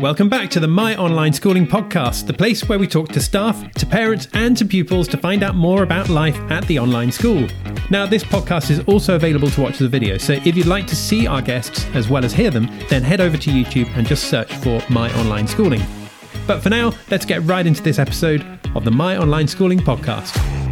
Welcome back to the My Online Schooling podcast, the place where we talk to staff, to parents, and to pupils to find out more about life at the online school. Now, this podcast is also available to watch the video, so if you'd like to see our guests as well as hear them, then head over to YouTube and just search for My Online Schooling. But for now, let's get right into this episode of the My Online Schooling podcast.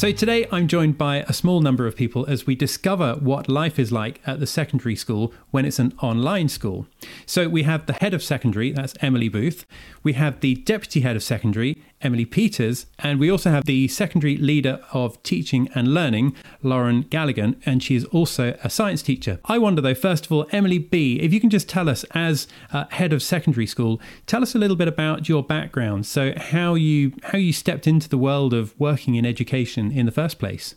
So, today I'm joined by a small number of people as we discover what life is like at the secondary school when it's an online school. So, we have the head of secondary, that's Emily Booth. We have the deputy head of secondary, Emily Peters, and we also have the secondary leader of teaching and learning, Lauren Galligan, and she is also a science teacher. I wonder though, first of all, Emily B, if you can just tell us, as uh, head of secondary school, tell us a little bit about your background. So, how you how you stepped into the world of working in education in the first place.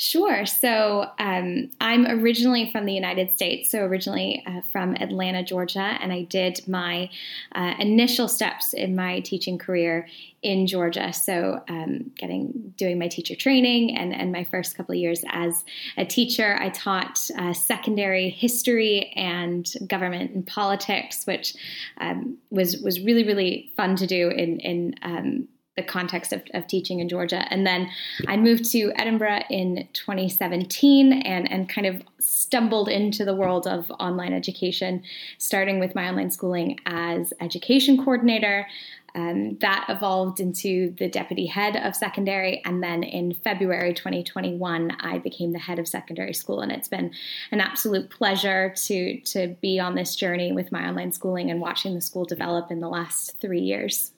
Sure. So um, I'm originally from the United States, so originally uh, from Atlanta, Georgia, and I did my uh, initial steps in my teaching career in Georgia. So um, getting doing my teacher training and and my first couple of years as a teacher, I taught uh, secondary history and government and politics, which um, was was really really fun to do in in um, the context of, of teaching in Georgia. And then I moved to Edinburgh in 2017 and, and kind of stumbled into the world of online education, starting with my online schooling as education coordinator. Um, that evolved into the deputy head of secondary. And then in February 2021, I became the head of secondary school. And it's been an absolute pleasure to, to be on this journey with my online schooling and watching the school develop in the last three years.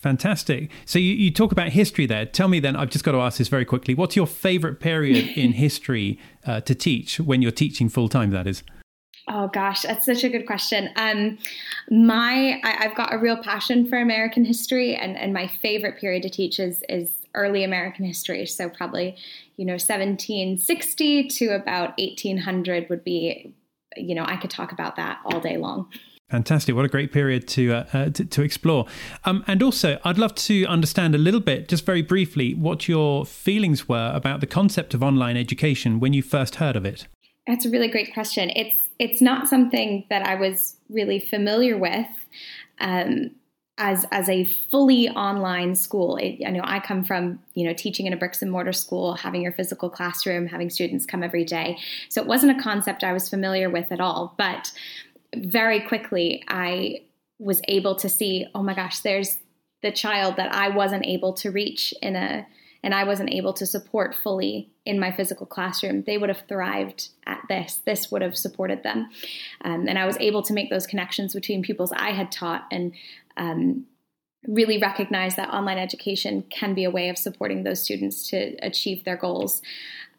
Fantastic. So you, you talk about history there. Tell me then, I've just got to ask this very quickly. What's your favorite period in history uh, to teach when you're teaching full time, that is? Oh gosh, that's such a good question. Um, my, I, have got a real passion for American history, and, and my favorite period to teach is is early American history. So probably, you know, 1760 to about 1800 would be, you know, I could talk about that all day long. Fantastic! What a great period to uh, uh, to, to, explore. Um, and also, I'd love to understand a little bit, just very briefly, what your feelings were about the concept of online education when you first heard of it. That's a really great question. It's it's not something that I was really familiar with. Um, as as a fully online school. It, I know I come from you know teaching in a bricks and mortar school, having your physical classroom, having students come every day. So it wasn't a concept I was familiar with at all. But very quickly I was able to see, oh my gosh, there's the child that I wasn't able to reach in a and I wasn't able to support fully in my physical classroom, they would have thrived at this. This would have supported them. Um, and I was able to make those connections between pupils I had taught and um, really recognize that online education can be a way of supporting those students to achieve their goals.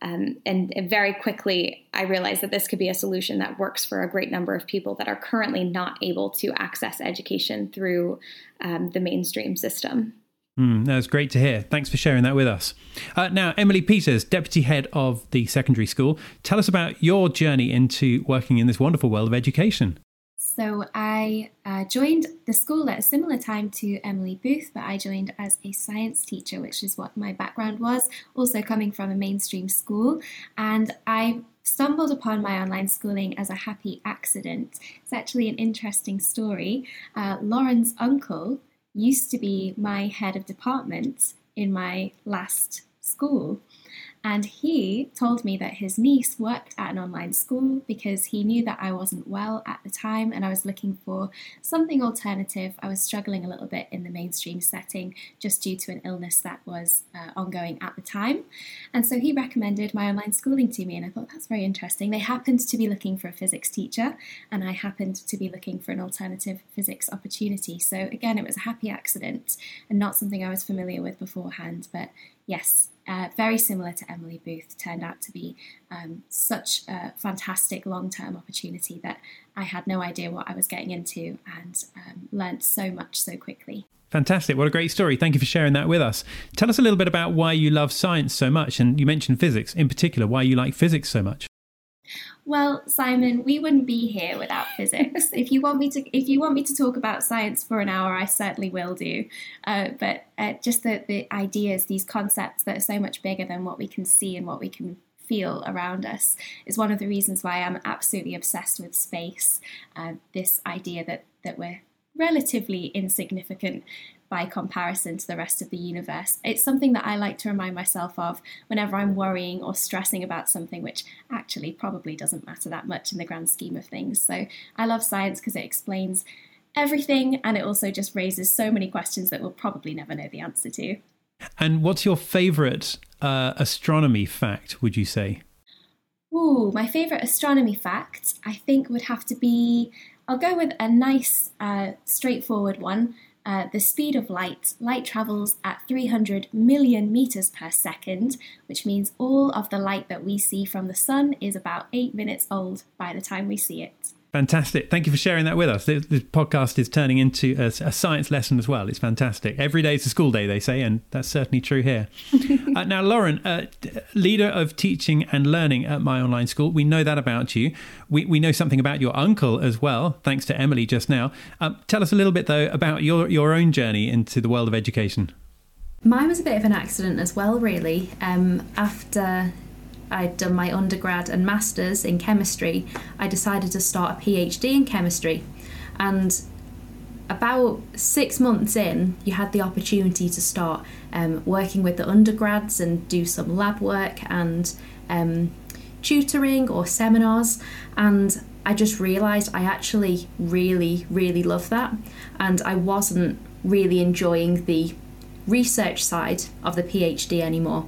Um, and, and, very quickly, I realized that this could be a solution that works for a great number of people that are currently not able to access education through um, the mainstream system. Mm, that was great to hear. Thanks for sharing that with us. Uh, now, Emily Peters, Deputy Head of the Secondary School, tell us about your journey into working in this wonderful world of education. So I uh, joined the school at a similar time to Emily Booth, but I joined as a science teacher, which is what my background was, also coming from a mainstream school. And I stumbled upon my online schooling as a happy accident. It's actually an interesting story. Uh, Lauren's uncle used to be my head of department in my last school. And he told me that his niece worked at an online school because he knew that I wasn't well at the time and I was looking for something alternative. I was struggling a little bit in the mainstream setting just due to an illness that was uh, ongoing at the time. And so he recommended my online schooling to me, and I thought that's very interesting. They happened to be looking for a physics teacher, and I happened to be looking for an alternative physics opportunity. So again, it was a happy accident and not something I was familiar with beforehand, but yes, uh, very similar to Emily Booth, turned out to be um, such a fantastic long term opportunity that I had no idea what I was getting into and um, learned so much so quickly. Fantastic. What a great story. Thank you for sharing that with us. Tell us a little bit about why you love science so much. And you mentioned physics in particular, why you like physics so much. Well, Simon, we wouldn't be here without physics. if you want me to, if you want me to talk about science for an hour, I certainly will do. Uh, but uh, just the, the ideas, these concepts that are so much bigger than what we can see and what we can feel around us is one of the reasons why I'm absolutely obsessed with space. Uh, this idea that, that we're relatively insignificant by comparison to the rest of the universe. It's something that I like to remind myself of whenever I'm worrying or stressing about something, which actually probably doesn't matter that much in the grand scheme of things. So I love science because it explains everything and it also just raises so many questions that we'll probably never know the answer to. And what's your favorite uh, astronomy fact, would you say? Ooh, my favorite astronomy fact, I think, would have to be I'll go with a nice, uh, straightforward one. Uh, the speed of light. Light travels at 300 million meters per second, which means all of the light that we see from the sun is about eight minutes old by the time we see it. Fantastic. Thank you for sharing that with us. This, the podcast is turning into a, a, science lesson as well. It's fantastic. Every day is a school day, they say, and that's certainly true here. uh, now, Lauren, uh, leader of teaching and learning at My Online School, we know that about you. We, we know something about your uncle as well, thanks to Emily just now. Uh, tell us a little bit, though, about your, your own journey into the world of education. Mine was a bit of an accident as well, really. Um, after I'd done my undergrad and masters in chemistry, I decided to start a PhD in chemistry. And about six months in, you had the opportunity to start um, working with the undergrads and do some lab work and um, tutoring or seminars. And I just realised I actually really, really love that. And I wasn't really enjoying the research side of the PhD anymore.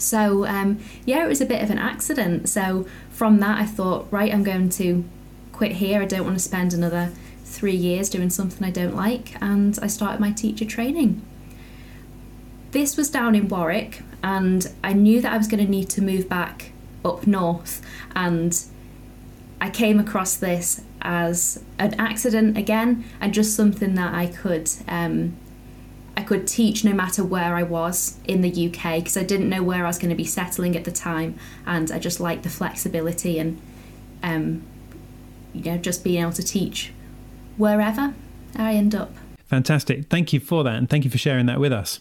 So, um, yeah, it was a bit of an accident. So, from that, I thought, right, I'm going to quit here. I don't want to spend another three years doing something I don't like. And I started my teacher training. This was down in Warwick, and I knew that I was going to need to move back up north. And I came across this as an accident again, and just something that I could um, could teach no matter where I was in the UK because I didn't know where I was going to be settling at the time, and I just liked the flexibility and, um, you know, just being able to teach wherever I end up. Fantastic. Thank you for that, and thank you for sharing that with us.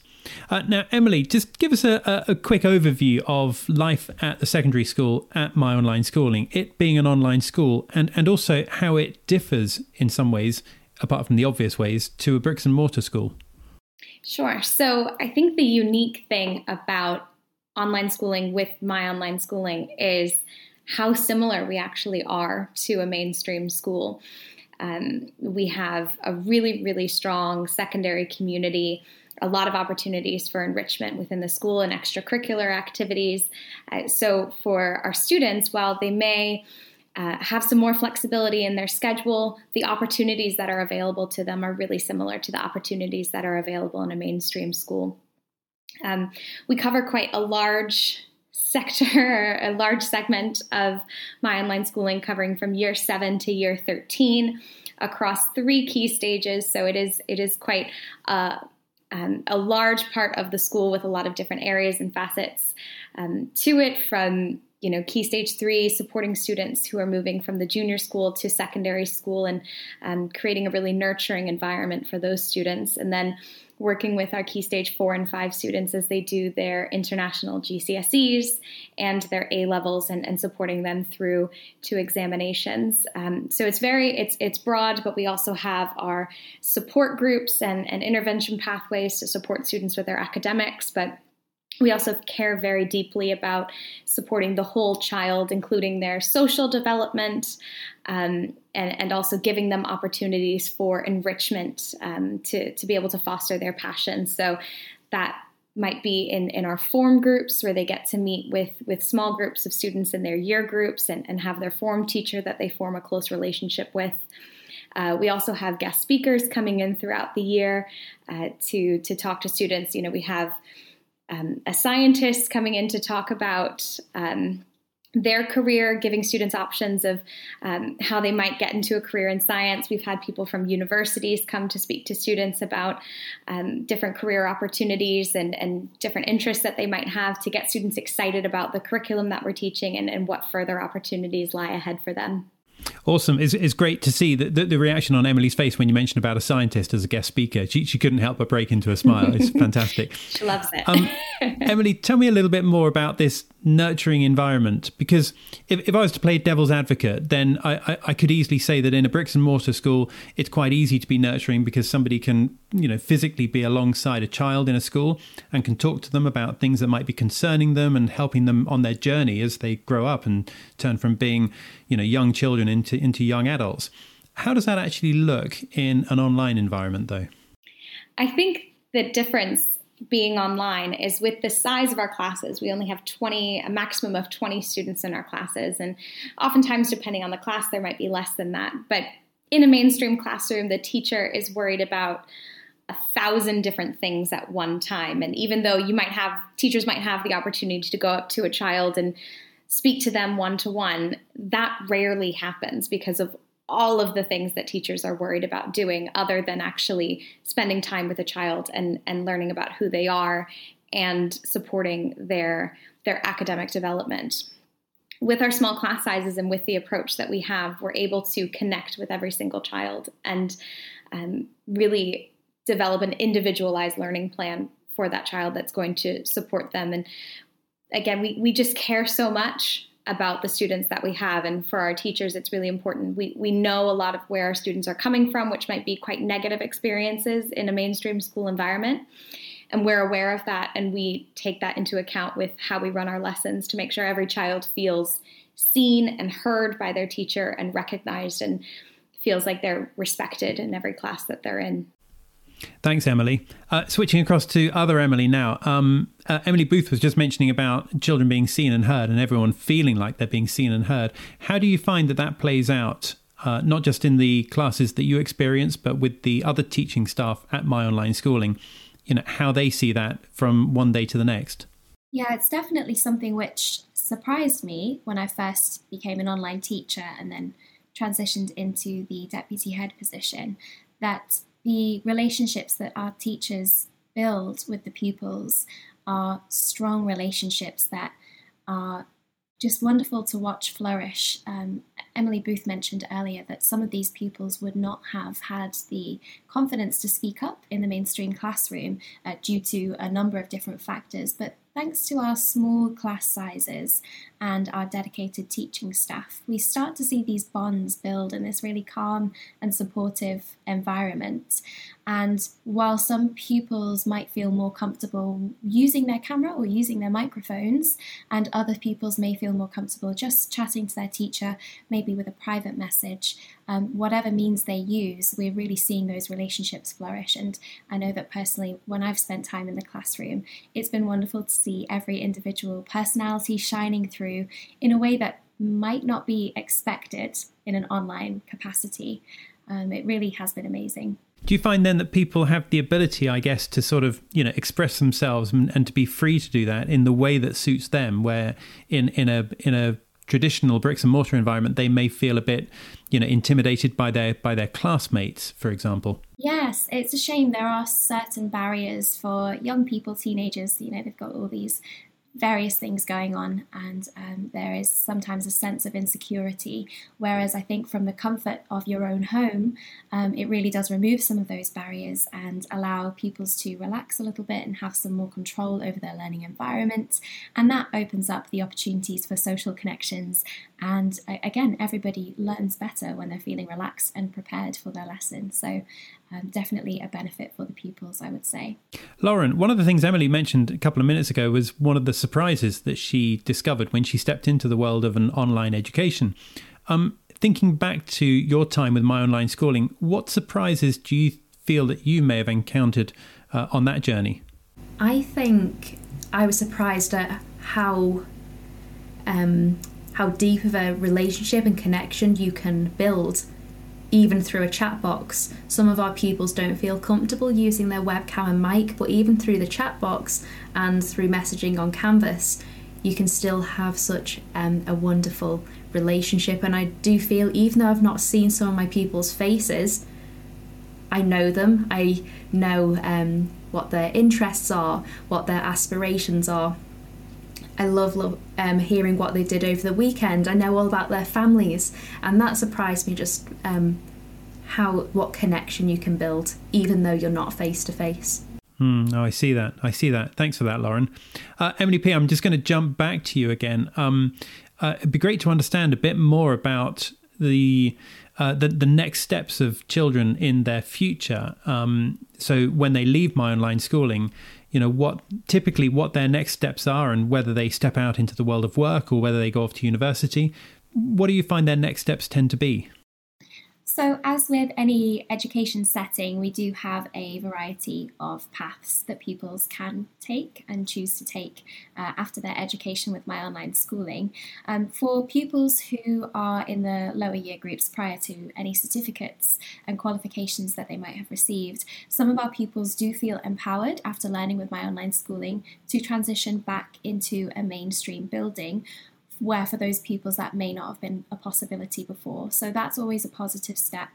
Uh, now, Emily, just give us a, a, a, quick overview of life at the secondary school at My Online Schooling, it being an online school, and, and also how it differs in some ways, apart from the obvious ways, to a bricks and mortar school. Sure. So I think the unique thing about online schooling with my online schooling is how similar we actually are to a mainstream school. Um, we have a really, really strong secondary community, a lot of opportunities for enrichment within the school and extracurricular activities. Uh, so, for our students, while they may uh, have some more flexibility in their schedule. The opportunities that are available to them are really similar to the opportunities that are available in a mainstream school. Um, we cover quite a large sector, a large segment of my online schooling, covering from year seven to year 13 across three key stages. So it is it is quite uh, um, a large part of the school with a lot of different areas and facets um, to it, from you know, Key Stage 3, supporting students who are moving from the junior school to secondary school and um, creating a really nurturing environment for those students. And then working with our Key Stage 4 and 5 students as they do their international GCSEs and their A levels and, and supporting them through to examinations. Um, so it's very, it's, it's broad, but we also have our support groups and, and intervention pathways to support students with their academics, but we also care very deeply about supporting the whole child, including their social development, um, and, and, also giving them opportunities for enrichment um, to, to be able to foster their passion. So that might be in, in our form groups where they get to meet with, with small groups of students in their year groups and, and have their form teacher that they form a close relationship with. Uh, we also have guest speakers coming in throughout the year uh, to, to talk to students. You know, we have um, a scientist coming in to talk about um, their career, giving students options of um, how they might get into a career in science. We've had people from universities come to speak to students about um, different career opportunities and, and, different interests that they might have to get students excited about the curriculum that we're teaching and, and what further opportunities lie ahead for them. Awesome. It's, it's great to see the, the, the, reaction on Emily's face when you mentioned about a scientist as a guest speaker. She, she couldn't help but break into a smile. It's fantastic. she loves it. Um, Emily, tell me a little bit more about this nurturing environment because if, if I was to play devil's advocate, then I, I, I, could easily say that in a bricks and mortar school, it's quite easy to be nurturing because somebody can, you know, physically be alongside a child in a school and can talk to them about things that might be concerning them and helping them on their journey as they grow up and turn from being, you know, young children into, into young adults. How does that actually look in an online environment though? I think the difference being online is with the size of our classes. We only have 20, a maximum of 20 students in our classes. And oftentimes, depending on the class, there might be less than that. But in a mainstream classroom, the teacher is worried about a thousand different things at one time. And even though you might have, teachers might have the opportunity to go up to a child and speak to them one to one, that rarely happens because of all of the things that teachers are worried about doing other than actually spending time with a child and, and learning about who they are and supporting their their academic development with our small class sizes and with the approach that we have we're able to connect with every single child and um, really develop an individualized learning plan for that child that's going to support them and again we, we just care so much about the students that we have. And for our teachers, it's really important. We, we know a lot of where our students are coming from, which might be quite negative experiences in a mainstream school environment. And we're aware of that, and we take that into account with how we run our lessons to make sure every child feels seen and heard by their teacher and recognized and feels like they're respected in every class that they're in. Thanks, Emily. Uh, switching across to other Emily now. Um, uh, Emily Booth was just mentioning about children being seen and heard and everyone feeling like they're being seen and heard. How do you find that that plays out, uh, not just in the classes that you experience, but with the other teaching staff at My Online Schooling? You know, how they see that from one day to the next? Yeah, it's definitely something which surprised me when I first became an online teacher and then transitioned into the deputy head position. That the relationships that our teachers build with the pupils are strong relationships that are just wonderful to watch flourish. Um, Emily Booth mentioned earlier that some of these pupils would not have had the confidence to speak up in the mainstream classroom uh, due to a number of different factors, but thanks to our small class sizes and our dedicated teaching staff, we start to see these bonds build in this really calm and supportive environment. And while some pupils might feel more comfortable using their camera or using their microphones, and other pupils may feel more comfortable just chatting to their teacher, maybe with a private message, um, whatever means they use, we're really seeing those relationships flourish. And I know that personally, when I've spent time in the classroom, it's been wonderful to see every individual personality shining through in a way that might not be expected in an online capacity. Um, it really has been amazing. Do you find then that people have the ability, I guess, to sort of you know express themselves and, and, to be free to do that in the way that suits them? Where in in a in a traditional bricks and mortar environment, they may feel a bit you know intimidated by their by their classmates, for example. Yes, it's a shame there are certain barriers for young people, teenagers. You know, they've got all these various things going on, and um, there is sometimes a sense of insecurity. Whereas I think from the comfort of your own home, um, it really does remove some of those barriers and allow pupils to relax a little bit and have some more control over their learning environment. And that opens up the opportunities for social connections. And again, everybody learns better when they're feeling relaxed and prepared for their lesson. So um, definitely a benefit for the pupils, I would say. Lauren, one of the things Emily mentioned a couple of minutes ago was one of the surprises that she discovered when she stepped into the world of an online education. Um, thinking back to your time with my online schooling, what surprises do you feel that you may have encountered uh, on that journey? I think I was surprised at how um, how deep of a relationship and connection you can build even through a chat box. Some of our pupils don't feel comfortable using their webcam and mic, but even through the chat box and through messaging on Canvas, you can still have such um, a wonderful relationship. And I do feel, even though I've not seen some of my pupils' faces, I know them. I know um, what their interests are, what their aspirations are. I love, love um, hearing what they did over the weekend. I know all about their families, and that surprised me just um, how what connection you can build, even though you're not face to face. Hmm, oh, I see that. I see that. Thanks for that, Lauren. Uh, Emily P., I'm just going to jump back to you again. Um, uh, it'd be great to understand a bit more about the uh, the, the next steps of children in their future. Um, so when they leave my online schooling, you know what typically what their next steps are and whether they step out into the world of work or whether they go off to university. What do you find their next steps tend to be? So, as with any education setting, we do have a variety of paths that pupils can take and choose to take uh, after their education with my online schooling. Um, for pupils who are in the lower year groups prior to any certificates and qualifications that they might have received, some of our pupils do feel empowered after learning with my online schooling to transition back into a mainstream building where for those pupils that may not have been a possibility before. So that's always a positive step.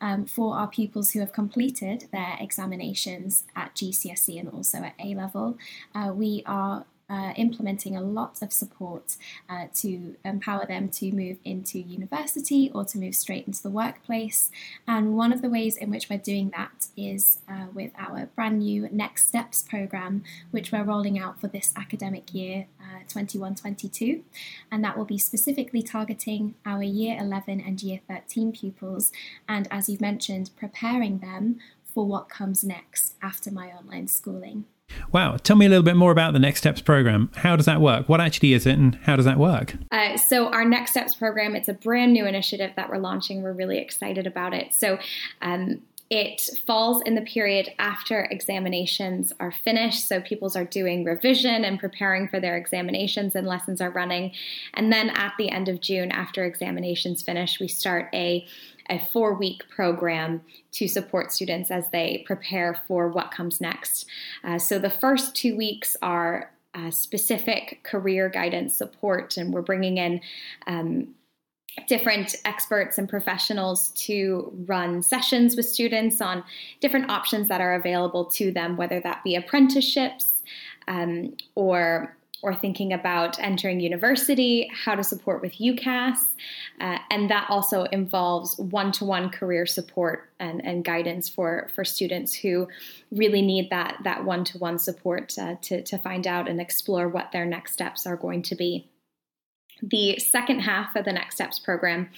Um, for our pupils who have completed their examinations at GCSE and also at A level, uh, we are uh, implementing a lot of support uh, to empower them to move into university or to move straight into the workplace. And one of the ways in which we're doing that is uh, with our brand new Next Steps program, which we're rolling out for this academic year 21 22. And that will be specifically targeting our year 11 and year 13 pupils. And as you've mentioned, preparing them for what comes next after my online schooling. Wow. Tell me a little bit more about the Next Steps program. How does that work? What actually is it and how does that work? Uh, so, our Next Steps program, it's a brand new initiative that we're launching. We're really excited about it. So, um, it falls in the period after examinations are finished. So, pupils are doing revision and preparing for their examinations, and lessons are running. And then at the end of June, after examinations finish, we start a a four week program to support students as they prepare for what comes next. Uh, so the first two weeks are uh, specific career guidance support, and we're bringing in um, different experts and professionals to run sessions with students on different options that are available to them, whether that be apprenticeships um, or or thinking about entering university, how to support with UCAS. Uh, and that also involves one to one career support and, and, guidance for, for students who really need that, that one to one support uh, to, to find out and explore what their next steps are going to be. The second half of the Next Steps program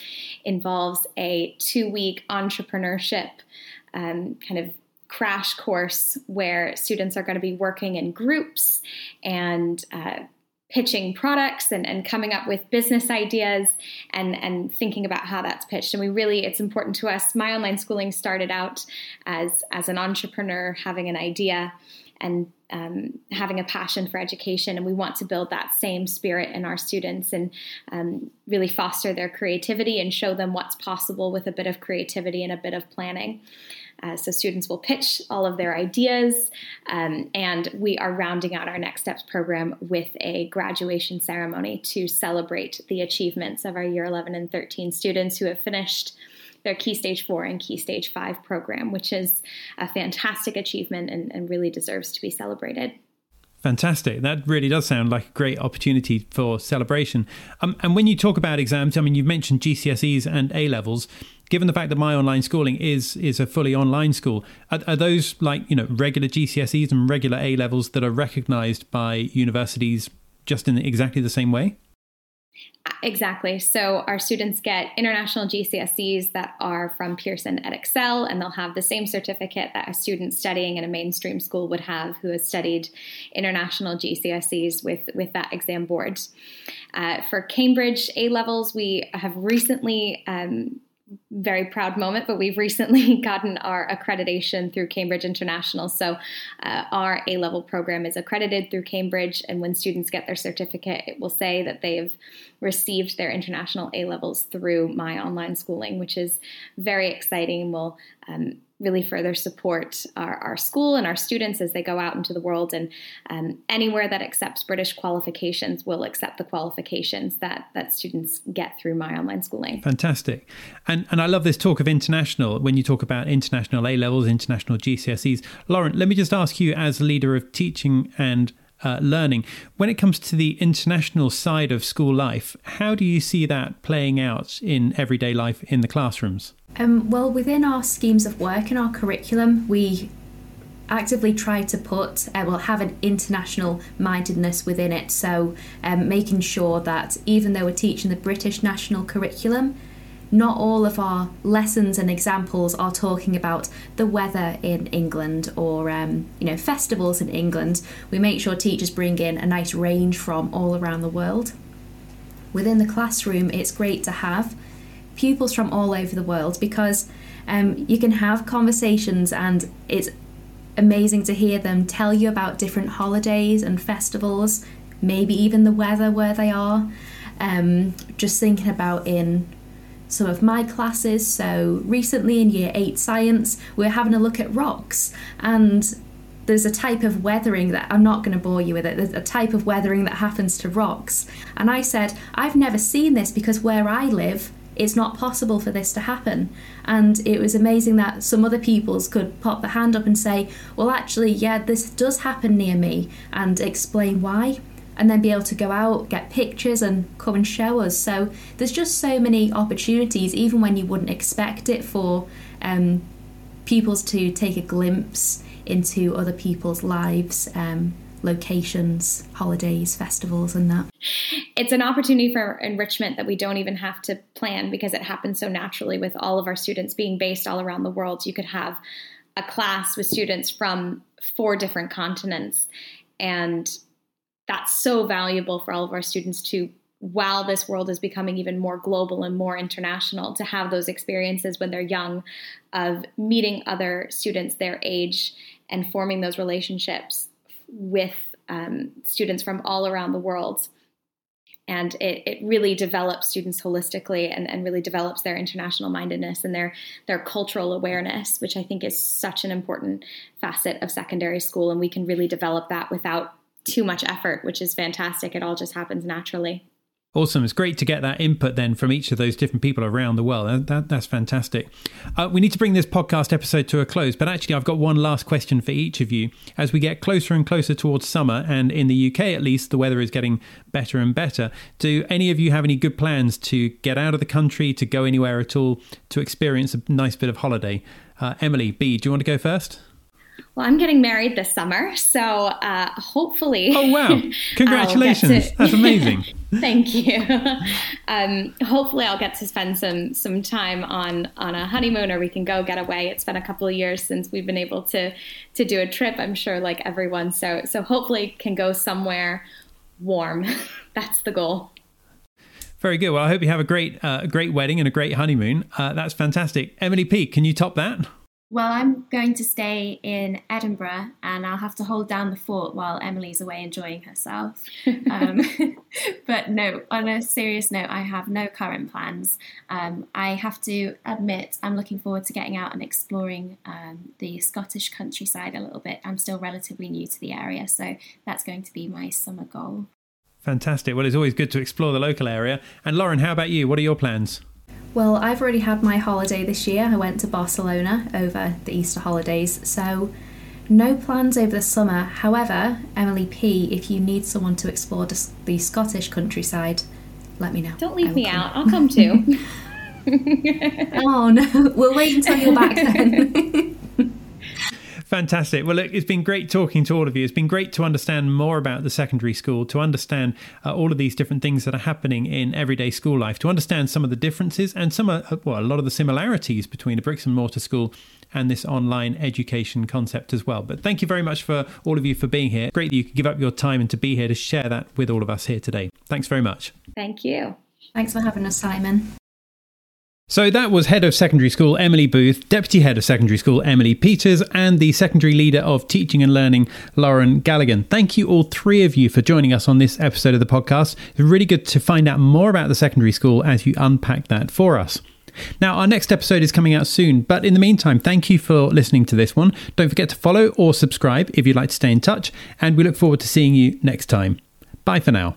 involves a two week entrepreneurship um, kind of crash course where students are going to be working in groups and uh, pitching products and, and coming up with business ideas and, and thinking about how that's pitched. And we really, it's important to us. My online schooling started out as, as an entrepreneur having an idea and um, having a passion for education. And we want to build that same spirit in our students and um, really foster their creativity and show them what's possible with a bit of creativity and a bit of planning. Uh, so students will pitch all of their ideas, um, and we are rounding out our Next Steps program with a graduation ceremony to celebrate the achievements of our year 11 and 13 students who have finished their Key Stage 4 and Key Stage 5 program, which is a fantastic achievement and, and really deserves to be celebrated. Fantastic. That really does sound like a great opportunity for celebration. Um, and when you talk about exams, I mean, you've mentioned GCSEs and A levels. Given the fact that my online schooling is is a fully online school, are, are those like you know regular GCSEs and regular A levels that are recognised by universities just in exactly the same way? Exactly. So our students get international GCSEs that are from Pearson Edexcel, and they'll have the same certificate that a student studying in a mainstream school would have who has studied international GCSEs with, with that exam board. Uh, for Cambridge A levels, we have recently um, very proud moment, but we've recently gotten our accreditation through Cambridge International. So, uh, our A level program is accredited through Cambridge, and when students get their certificate, it will say that they've received their international A levels through my online schooling, which is very exciting. Will um, really further support our, our school and our students as they go out into the world. And um, anywhere that accepts British qualifications will accept the qualifications that, that students get through my online schooling. Fantastic. And, and I love this talk of international when you talk about international A levels, international GCSEs. Lauren, let me just ask you, as leader of teaching and uh, learning. When it comes to the international side of school life, how do you see that playing out in everyday life in the classrooms? Um, well, within our schemes of work and our curriculum, we actively try to put, uh, well, have an international mindedness within it. So, um, making sure that even though we're teaching the British national curriculum, not all of our lessons and examples are talking about the weather in England or um, you know festivals in England. We make sure teachers bring in a nice range from all around the world. Within the classroom, it's great to have pupils from all over the world because um, you can have conversations and it's amazing to hear them tell you about different holidays and festivals, maybe even the weather where they are. Um, just thinking about in some of my classes. So recently in year 8 science, we're having a look at rocks and there's a type of weathering that I'm not going to bore you with it. There's a type of weathering that happens to rocks. And I said, I've never seen this because where I live, it's not possible for this to happen. And it was amazing that some other peoples could pop their hand up and say, Well, actually, yeah, this does happen near me, and explain why and then be able to go out, get pictures, and come and show us. So there's just so many opportunities, even when you wouldn't expect it, for um, pupils to take a glimpse into other people's lives. Um, locations, holidays, festivals, and that. It's an opportunity for enrichment that we don't even have to plan because it happens so naturally with all of our students being based all around the world. You could have a class with students from four different continents and that's so valuable for all of our students to while this world is becoming even more global and more international to have those experiences when they're young of meeting other students their age and forming those relationships with um, students from all around the world. And it, it really develops students holistically and, and really develops their international mindedness and their their cultural awareness which i think is such an important facet of secondary school and we can really develop that without too much effort, which is fantastic. It all just happens naturally. Awesome. It's great to get that input then from each of those different people around the world. That, that, that's fantastic. Uh, we need to bring this podcast episode to a close, but actually, I've got one last question for each of you. As we get closer and closer towards summer, and in the UK at least, the weather is getting better and better, do any of you have any good plans to get out of the country, to go anywhere at all, to experience a nice bit of holiday? Uh, Emily, B, do you want to go first? Well, I'm getting married this summer, so uh, hopefully. Oh wow! Congratulations! To... That's amazing. Thank you. Um, hopefully, I'll get to spend some some time on on a honeymoon, or we can go get away. It's been a couple of years since we've been able to to do a trip. I'm sure, like everyone. So so hopefully, can go somewhere warm. That's the goal. Very good. Well, I hope you have a great, uh, great wedding and a great honeymoon. Uh, that's fantastic. Emily P, can you top that? Well, I'm going to stay in Edinburgh and I'll have to hold down the fort while Emily's away enjoying herself. Um, but no, on a serious note, I have no current plans. Um, I have to admit, I'm looking forward to getting out and exploring um, the Scottish countryside a little bit. I'm still relatively new to the area, so that's going to be my summer goal. Fantastic. Well, it's always good to explore the local area. And Lauren, how about you? What are your plans? Well, I've already had my holiday this year. I went to Barcelona over the Easter holidays, so no plans over the summer. However, Emily P, if you need someone to explore the Scottish countryside, let me know. Don't leave me out. I'll come too. oh no, we'll wait until you're back then. Fantastic. Well, look, it's been great talking to all of you. It's been great to understand more about the secondary school, to understand uh, all of these different things that are happening in everyday school life, to understand some of the differences and some, uh, well, a lot of the similarities between a bricks and mortar school and this online education concept as well. But thank you very much for all of you for being here. Great that you could give up your time and to be here to share that with all of us here today. Thanks very much. Thank you. Thanks for having us, Simon. So that was Head of Secondary School Emily Booth, Deputy Head of Secondary School Emily Peters, and the Secondary Leader of Teaching and Learning Lauren Galligan. Thank you all three of you for joining us on this episode of the podcast. It's really good to find out more about the secondary school as you unpack that for us. Now, our next episode is coming out soon, but in the meantime, thank you for listening to this one. Don't forget to follow or subscribe if you'd like to stay in touch, and we look forward to seeing you next time. Bye for now.